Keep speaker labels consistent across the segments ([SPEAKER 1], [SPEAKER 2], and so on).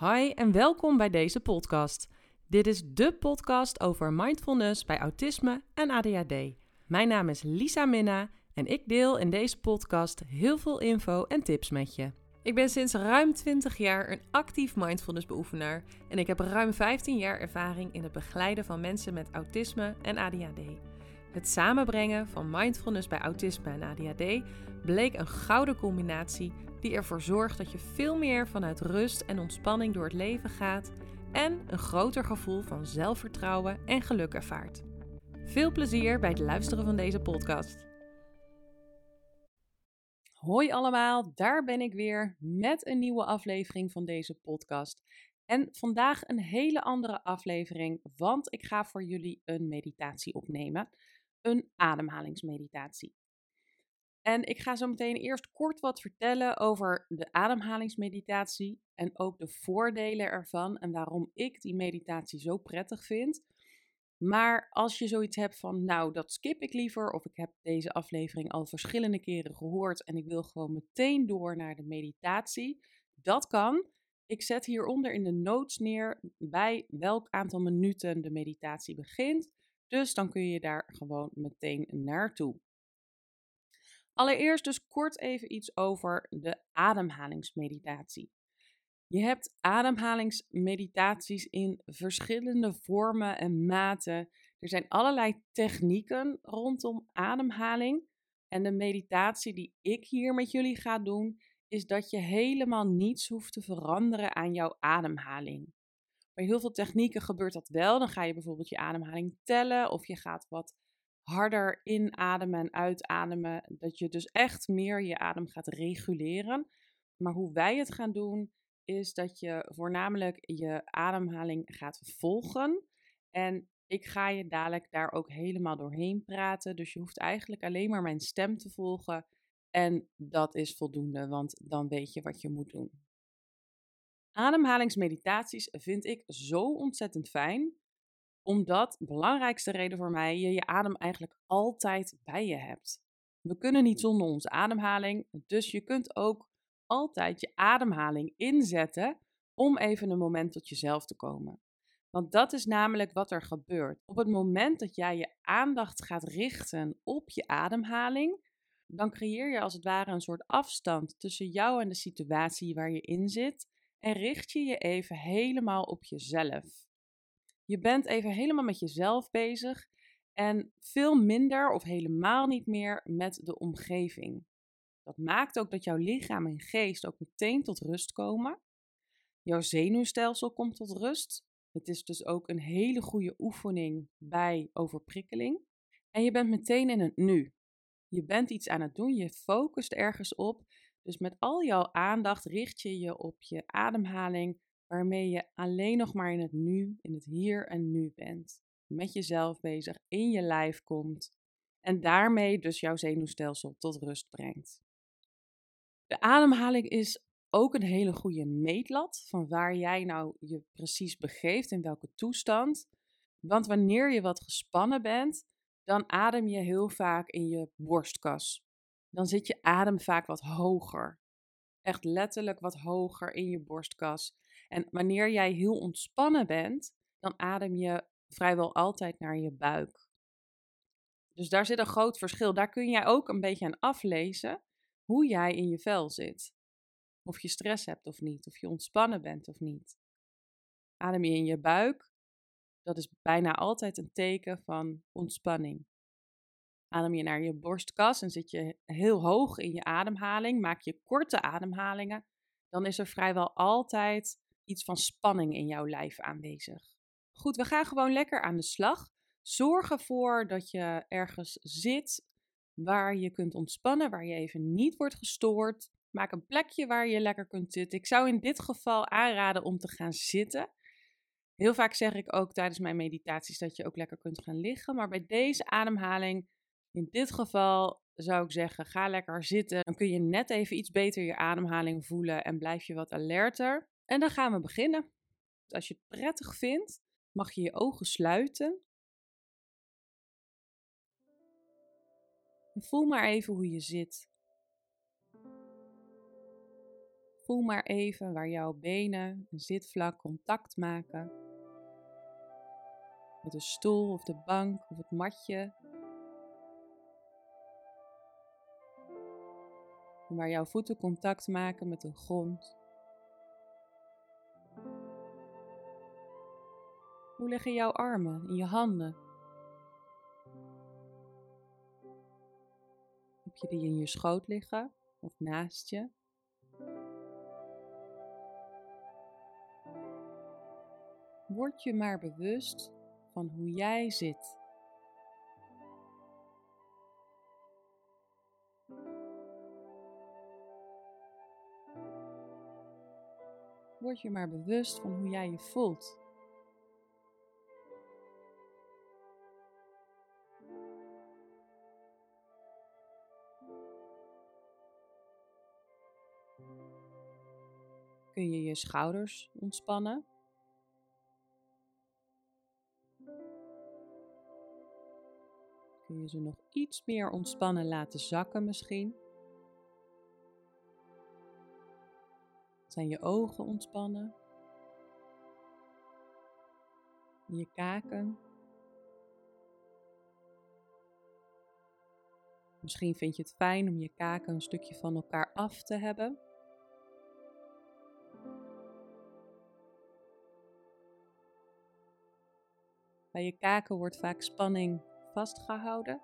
[SPEAKER 1] Hi en welkom bij deze podcast. Dit is de podcast over mindfulness bij autisme en ADHD. Mijn naam is Lisa Minna en ik deel in deze podcast heel veel info en tips met je. Ik ben sinds ruim 20 jaar een actief mindfulness beoefenaar en ik heb ruim 15 jaar ervaring in het begeleiden van mensen met autisme en ADHD. Het samenbrengen van mindfulness bij autisme en ADHD bleek een gouden combinatie die ervoor zorgt dat je veel meer vanuit rust en ontspanning door het leven gaat en een groter gevoel van zelfvertrouwen en geluk ervaart. Veel plezier bij het luisteren van deze podcast. Hoi allemaal, daar ben ik weer met een nieuwe aflevering van deze podcast. En vandaag een hele andere aflevering, want ik ga voor jullie een meditatie opnemen. Een ademhalingsmeditatie. En ik ga zo meteen eerst kort wat vertellen over de ademhalingsmeditatie en ook de voordelen ervan en waarom ik die meditatie zo prettig vind. Maar als je zoiets hebt van, nou, dat skip ik liever, of ik heb deze aflevering al verschillende keren gehoord en ik wil gewoon meteen door naar de meditatie, dat kan. Ik zet hieronder in de notes neer bij welk aantal minuten de meditatie begint. Dus dan kun je daar gewoon meteen naartoe. Allereerst dus kort even iets over de ademhalingsmeditatie. Je hebt ademhalingsmeditaties in verschillende vormen en maten. Er zijn allerlei technieken rondom ademhaling. En de meditatie die ik hier met jullie ga doen, is dat je helemaal niets hoeft te veranderen aan jouw ademhaling. Bij heel veel technieken gebeurt dat wel. Dan ga je bijvoorbeeld je ademhaling tellen of je gaat wat harder inademen en uitademen. Dat je dus echt meer je adem gaat reguleren. Maar hoe wij het gaan doen, is dat je voornamelijk je ademhaling gaat volgen. En ik ga je dadelijk daar ook helemaal doorheen praten. Dus je hoeft eigenlijk alleen maar mijn stem te volgen. En dat is voldoende, want dan weet je wat je moet doen. Ademhalingsmeditaties vind ik zo ontzettend fijn omdat, belangrijkste reden voor mij, je je adem eigenlijk altijd bij je hebt. We kunnen niet zonder onze ademhaling, dus je kunt ook altijd je ademhaling inzetten om even een moment tot jezelf te komen. Want dat is namelijk wat er gebeurt. Op het moment dat jij je aandacht gaat richten op je ademhaling, dan creëer je als het ware een soort afstand tussen jou en de situatie waar je in zit en richt je je even helemaal op jezelf. Je bent even helemaal met jezelf bezig en veel minder of helemaal niet meer met de omgeving. Dat maakt ook dat jouw lichaam en geest ook meteen tot rust komen. Jouw zenuwstelsel komt tot rust. Het is dus ook een hele goede oefening bij overprikkeling. En je bent meteen in het nu. Je bent iets aan het doen, je focust ergens op. Dus met al jouw aandacht richt je je op je ademhaling, waarmee je alleen nog maar in het nu, in het hier en nu bent. Met jezelf bezig, in je lijf komt en daarmee dus jouw zenuwstelsel tot rust brengt. De ademhaling is ook een hele goede meetlat van waar jij nou je precies begeeft, in welke toestand. Want wanneer je wat gespannen bent, dan adem je heel vaak in je borstkas. Dan zit je adem vaak wat hoger. Echt letterlijk wat hoger in je borstkas. En wanneer jij heel ontspannen bent, dan adem je vrijwel altijd naar je buik. Dus daar zit een groot verschil. Daar kun jij ook een beetje aan aflezen hoe jij in je vel zit. Of je stress hebt of niet, of je ontspannen bent of niet. Adem je in je buik, dat is bijna altijd een teken van ontspanning. Adem je naar je borstkas en zit je heel hoog in je ademhaling, maak je korte ademhalingen, dan is er vrijwel altijd iets van spanning in jouw lijf aanwezig. Goed, we gaan gewoon lekker aan de slag. Zorg ervoor dat je ergens zit waar je kunt ontspannen, waar je even niet wordt gestoord. Maak een plekje waar je lekker kunt zitten. Ik zou in dit geval aanraden om te gaan zitten. Heel vaak zeg ik ook tijdens mijn meditaties dat je ook lekker kunt gaan liggen. Maar bij deze ademhaling, in dit geval zou ik zeggen, ga lekker zitten. Dan kun je net even iets beter je ademhaling voelen en blijf je wat alerter. En dan gaan we beginnen. Als je het prettig vindt, mag je je ogen sluiten. En voel maar even hoe je zit. Voel maar even waar jouw benen en zitvlak contact maken met de stoel of de bank of het matje. Waar jouw voeten contact maken met de grond. Hoe liggen jouw armen en je handen? Heb je die in je schoot liggen of naast je? Word je maar bewust van hoe jij zit. Word je maar bewust van hoe jij je voelt. Kun je je schouders ontspannen? Kun je ze nog iets meer ontspannen laten zakken misschien? Zijn je ogen ontspannen? Je kaken? Misschien vind je het fijn om je kaken een stukje van elkaar af te hebben. Bij je kaken wordt vaak spanning vastgehouden.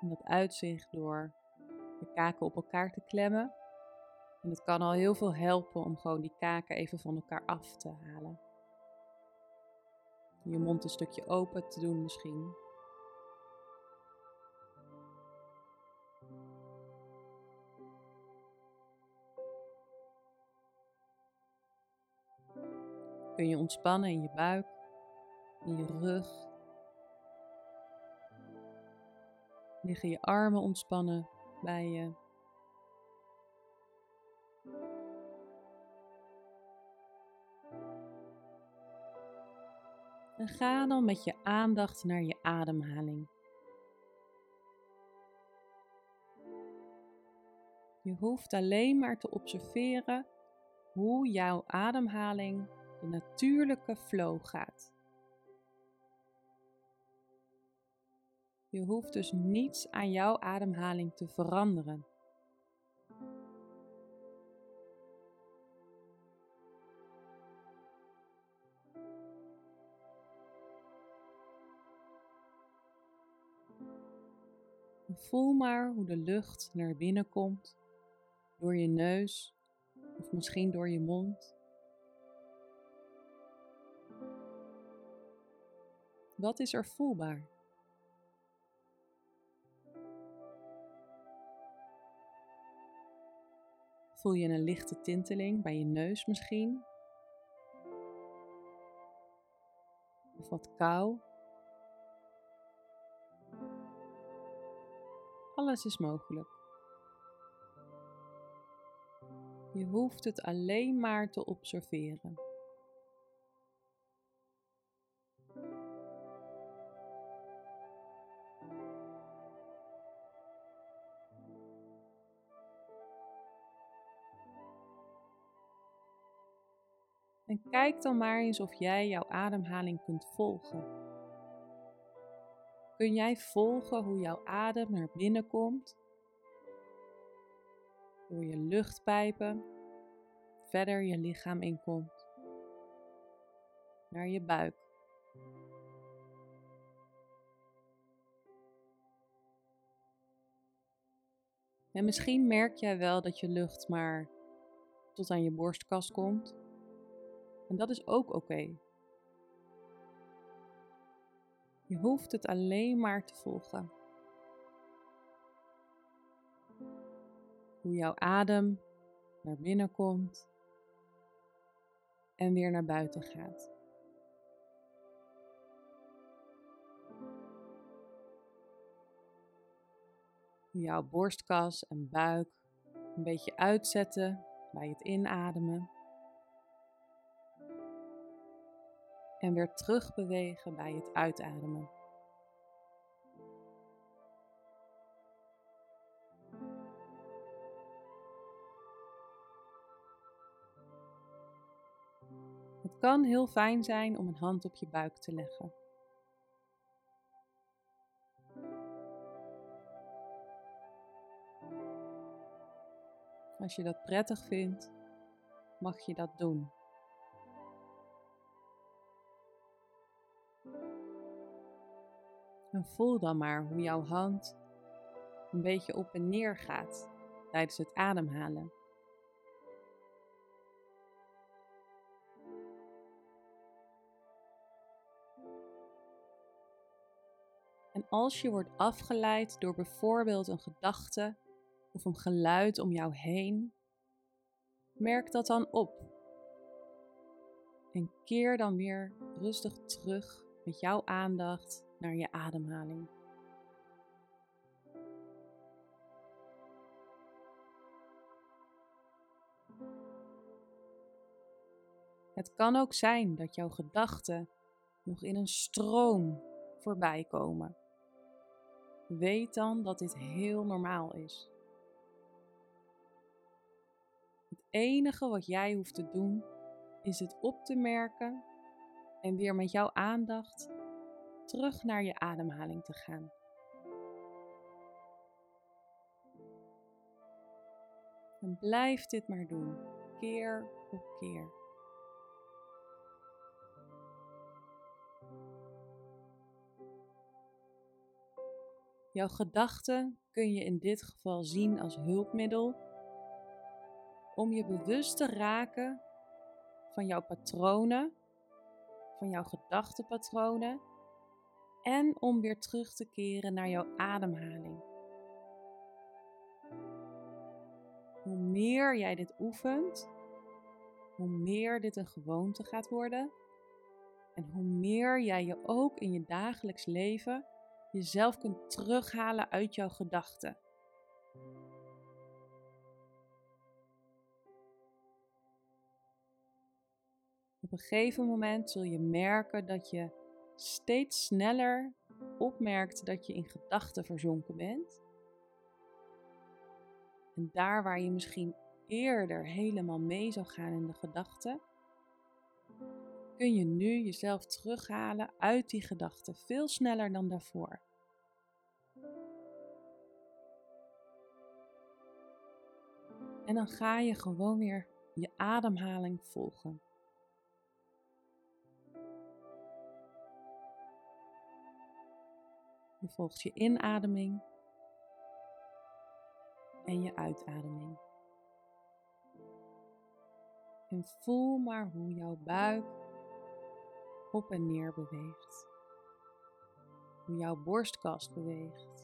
[SPEAKER 1] En dat uitzicht door de kaken op elkaar te klemmen. En het kan al heel veel helpen om gewoon die kaken even van elkaar af te halen. Je mond een stukje open te doen misschien. Kun je ontspannen in je buik, in je rug, Liggen je armen ontspannen bij je. En ga dan met je aandacht naar je ademhaling. Je hoeft alleen maar te observeren hoe jouw ademhaling de natuurlijke flow gaat. Je hoeft dus niets aan jouw ademhaling te veranderen. Voel maar hoe de lucht naar binnen komt door je neus of misschien door je mond. Wat is er voelbaar? Voel je een lichte tinteling bij je neus misschien? Of wat kou? Alles is mogelijk. Je hoeft het alleen maar te observeren. En kijk dan maar eens of jij jouw ademhaling kunt volgen. Kun jij volgen hoe jouw adem naar binnen komt? Door je luchtpijpen verder je lichaam inkomt. Naar je buik. En misschien merk jij wel dat je lucht maar tot aan je borstkas komt. En dat is ook oké. Je hoeft het alleen maar te volgen. Hoe jouw adem naar binnen komt en weer naar buiten gaat. Hoe jouw borstkas en buik een beetje uitzetten bij het inademen. En weer terug bewegen bij het uitademen. Het kan heel fijn zijn om een hand op je buik te leggen. Als je dat prettig vindt, mag je dat doen. En voel dan maar hoe jouw hand een beetje op en neer gaat tijdens het ademhalen. En als je wordt afgeleid door bijvoorbeeld een gedachte of een geluid om jou heen, merk dat dan op. En keer dan weer rustig terug met jouw aandacht naar je ademhaling. Het kan ook zijn dat jouw gedachten nog in een stroom voorbij komen. Weet dan dat dit heel normaal is. Het enige wat jij hoeft te doen is het op te merken en weer met jouw aandacht terug naar je ademhaling te gaan. En blijf dit maar doen, keer op keer. Jouw gedachten kun je in dit geval zien als hulpmiddel om je bewust te raken van jouw patronen, van jouw gedachtenpatronen en om weer terug te keren naar jouw ademhaling. Hoe meer jij dit oefent, hoe meer dit een gewoonte gaat worden en hoe meer jij je ook in je dagelijks leven jezelf kunt terughalen uit jouw gedachten. Op een gegeven moment zul je merken dat je steeds sneller opmerkt dat je in gedachten verzonken bent. En daar waar je misschien eerder helemaal mee zou gaan in de gedachten, kun je nu jezelf terughalen uit die gedachten veel sneller dan daarvoor. En dan ga je gewoon weer je ademhaling volgen. Je volgt je inademing en je uitademing. En voel maar hoe jouw buik op en neer beweegt. Hoe jouw borstkast beweegt.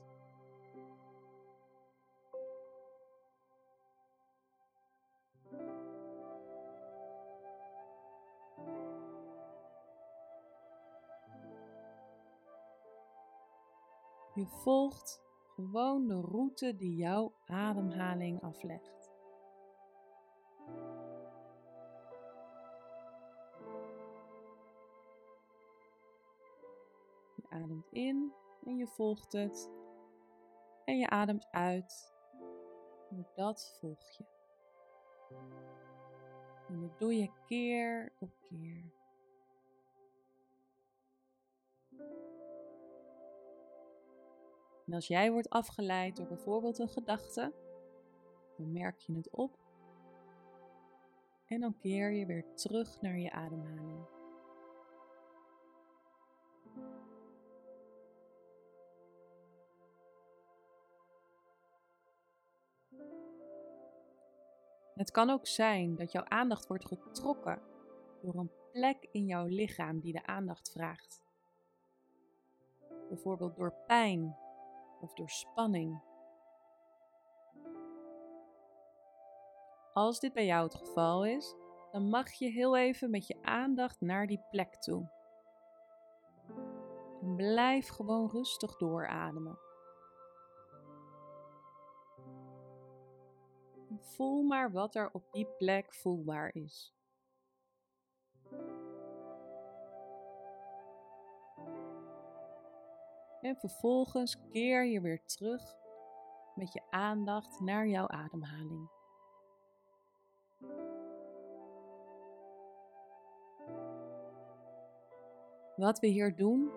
[SPEAKER 1] Je volgt gewoon de route die jouw ademhaling aflegt. Je ademt in en je volgt het. En je ademt uit. Ook dat volg je. En dat doe je keer op keer. En als jij wordt afgeleid door bijvoorbeeld een gedachte, dan merk je het op en dan keer je weer terug naar je ademhaling. Het kan ook zijn dat jouw aandacht wordt getrokken door een plek in jouw lichaam die de aandacht vraagt. Bijvoorbeeld door pijn of door spanning. Als dit bij jou het geval is, dan mag je heel even met je aandacht naar die plek toe. En blijf gewoon rustig doorademen. Voel maar wat er op die plek voelbaar is. En vervolgens keer je weer terug met je aandacht naar jouw ademhaling. Wat we hier doen,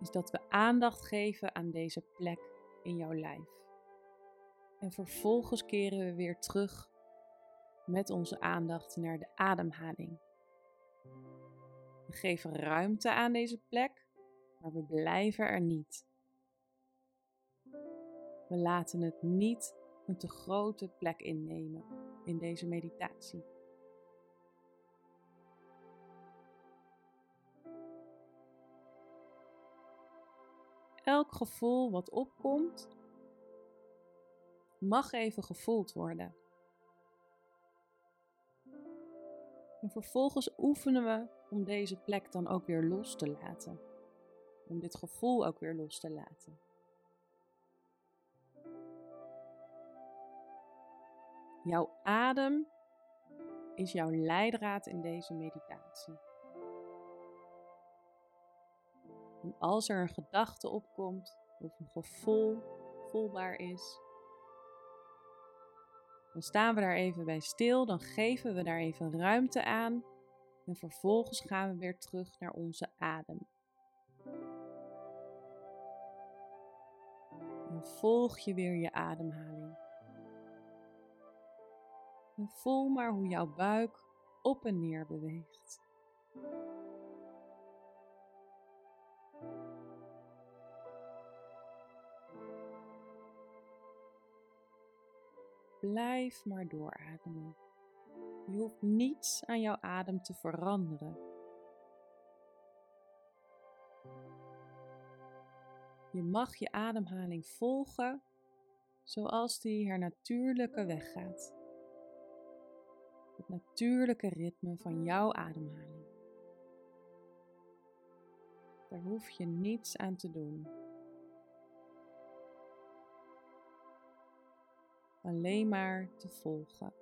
[SPEAKER 1] is dat we aandacht geven aan deze plek in jouw lijf. En vervolgens keren we weer terug met onze aandacht naar de ademhaling. We geven ruimte aan deze plek, maar we blijven er niet. We laten het niet een te grote plek innemen in deze meditatie. Elk gevoel wat opkomt, mag even gevoeld worden. En vervolgens oefenen we om deze plek dan ook weer los te laten. Om dit gevoel ook weer los te laten. Jouw adem is jouw leidraad in deze meditatie. Als er een gedachte opkomt of een gevoel voelbaar is, dan staan we daar even bij stil, dan geven we daar even ruimte aan en vervolgens gaan we weer terug naar onze adem. En volg je weer je ademhaling. En voel maar hoe jouw buik op en neer beweegt. Blijf maar doorademen. Je hoeft niets aan jouw adem te veranderen. Je mag je ademhaling volgen zoals die haar natuurlijke weg gaat. Het natuurlijke ritme van jouw ademhaling. Daar hoef je niets aan te doen. Alleen maar te volgen.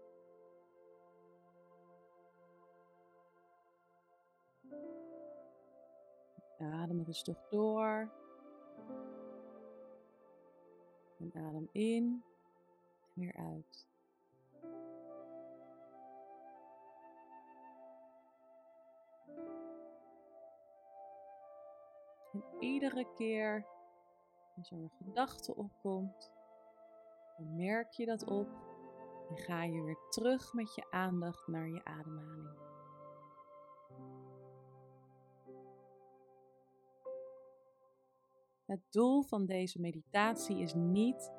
[SPEAKER 1] Adem rustig door. En adem in en weer uit. En iedere keer als er een gedachte opkomt, dan merk je dat op en ga je weer terug met je aandacht naar je ademhaling. Het doel van deze meditatie is niet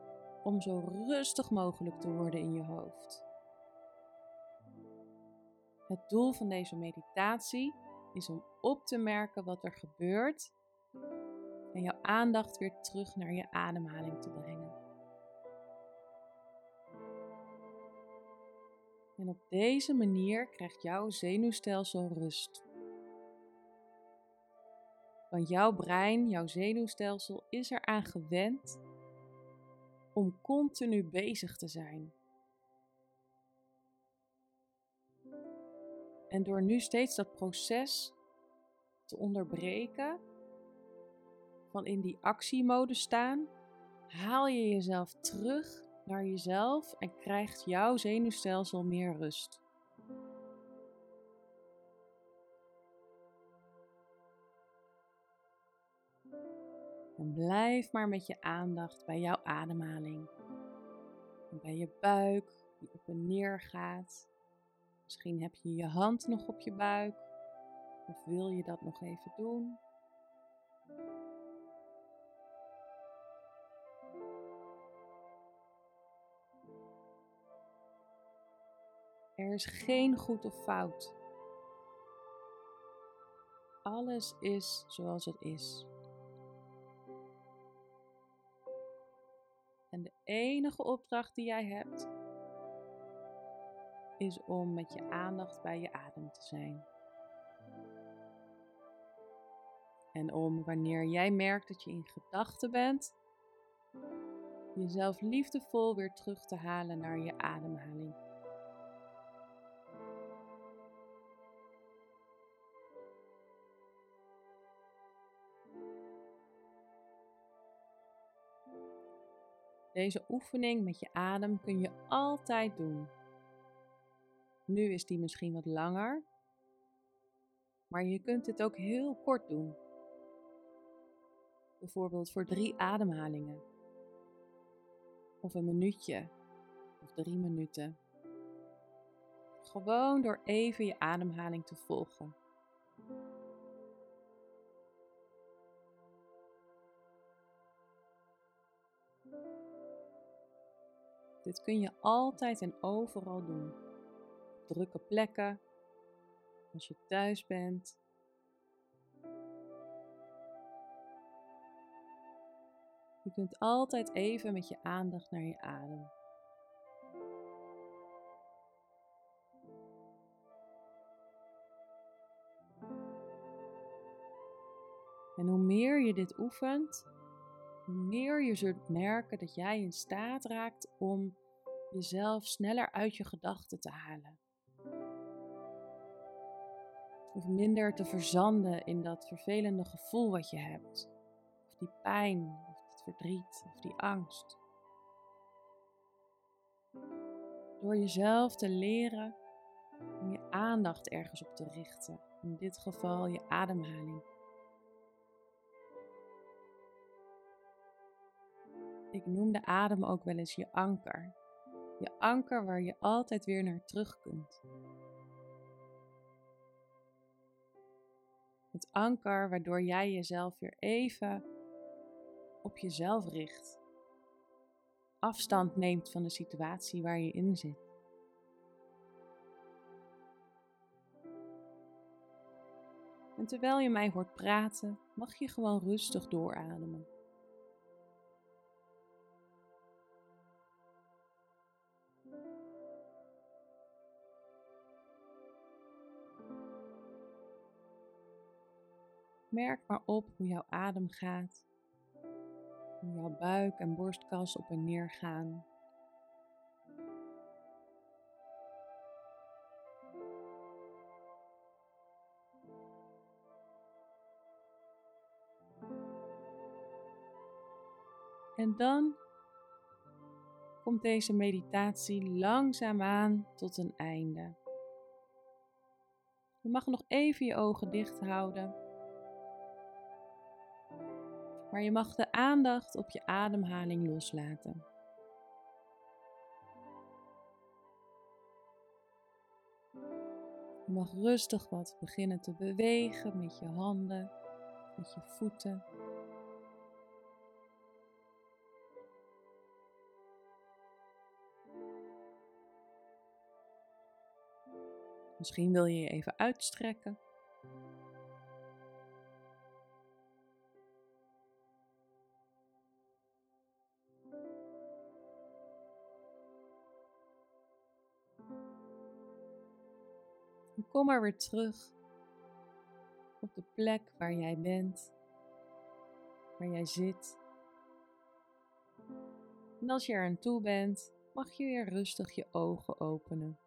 [SPEAKER 1] om zo rustig mogelijk te worden in je hoofd. Het doel van deze meditatie is om op te merken wat er gebeurt en jouw aandacht weer terug naar je ademhaling te brengen. En op deze manier krijgt jouw zenuwstelsel rust. Want jouw brein, jouw zenuwstelsel is eraan gewend om continu bezig te zijn. En door nu steeds dat proces te onderbreken, van in die actiemodus staan, haal je jezelf terug naar jezelf en krijgt jouw zenuwstelsel meer rust. En blijf maar met je aandacht bij jouw ademhaling. Bij je buik die op en neer gaat. Misschien heb je je hand nog op je buik. Of wil je dat nog even doen? Er is geen goed of fout. Alles is zoals het is. En de enige opdracht die jij hebt, is om met je aandacht bij je adem te zijn. En om wanneer jij merkt dat je in gedachten bent, jezelf liefdevol weer terug te halen naar je ademhaling. Deze oefening met je adem kun je altijd doen. Nu is die misschien wat langer, maar je kunt het ook heel kort doen. Bijvoorbeeld voor drie ademhalingen. Of een minuutje. Of drie minuten. Gewoon door even je ademhaling te volgen. Dit kun je altijd en overal doen. Drukke plekken, als je thuis bent. Je kunt altijd even met je aandacht naar je adem. En hoe meer je dit oefent, hoe meer je zult merken dat jij in staat raakt om jezelf sneller uit je gedachten te halen. Of minder te verzanden in dat vervelende gevoel wat je hebt. Of die pijn, of het verdriet, of die angst. Door jezelf te leren om je aandacht ergens op te richten. In dit geval je ademhaling. Ik noem de adem ook wel eens je anker. Je anker waar je altijd weer naar terug kunt. Het anker waardoor jij jezelf weer even op jezelf richt. Afstand neemt van de situatie waar je in zit. En terwijl je mij hoort praten, mag je gewoon rustig doorademen. Merk maar op hoe jouw adem gaat, hoe jouw buik en borstkas op en neer gaan. En dan komt deze meditatie langzaamaan tot een einde. Je mag nog even je ogen dicht houden maar je mag de aandacht op je ademhaling loslaten. Je mag rustig wat beginnen te bewegen met je handen, met je voeten. Misschien wil je je even uitstrekken. Kom maar weer terug op de plek waar jij bent, waar jij zit. En als je er aan toe bent, mag je weer rustig je ogen openen.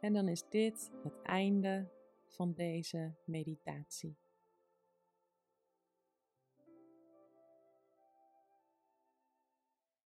[SPEAKER 1] En dan is dit het einde van deze meditatie.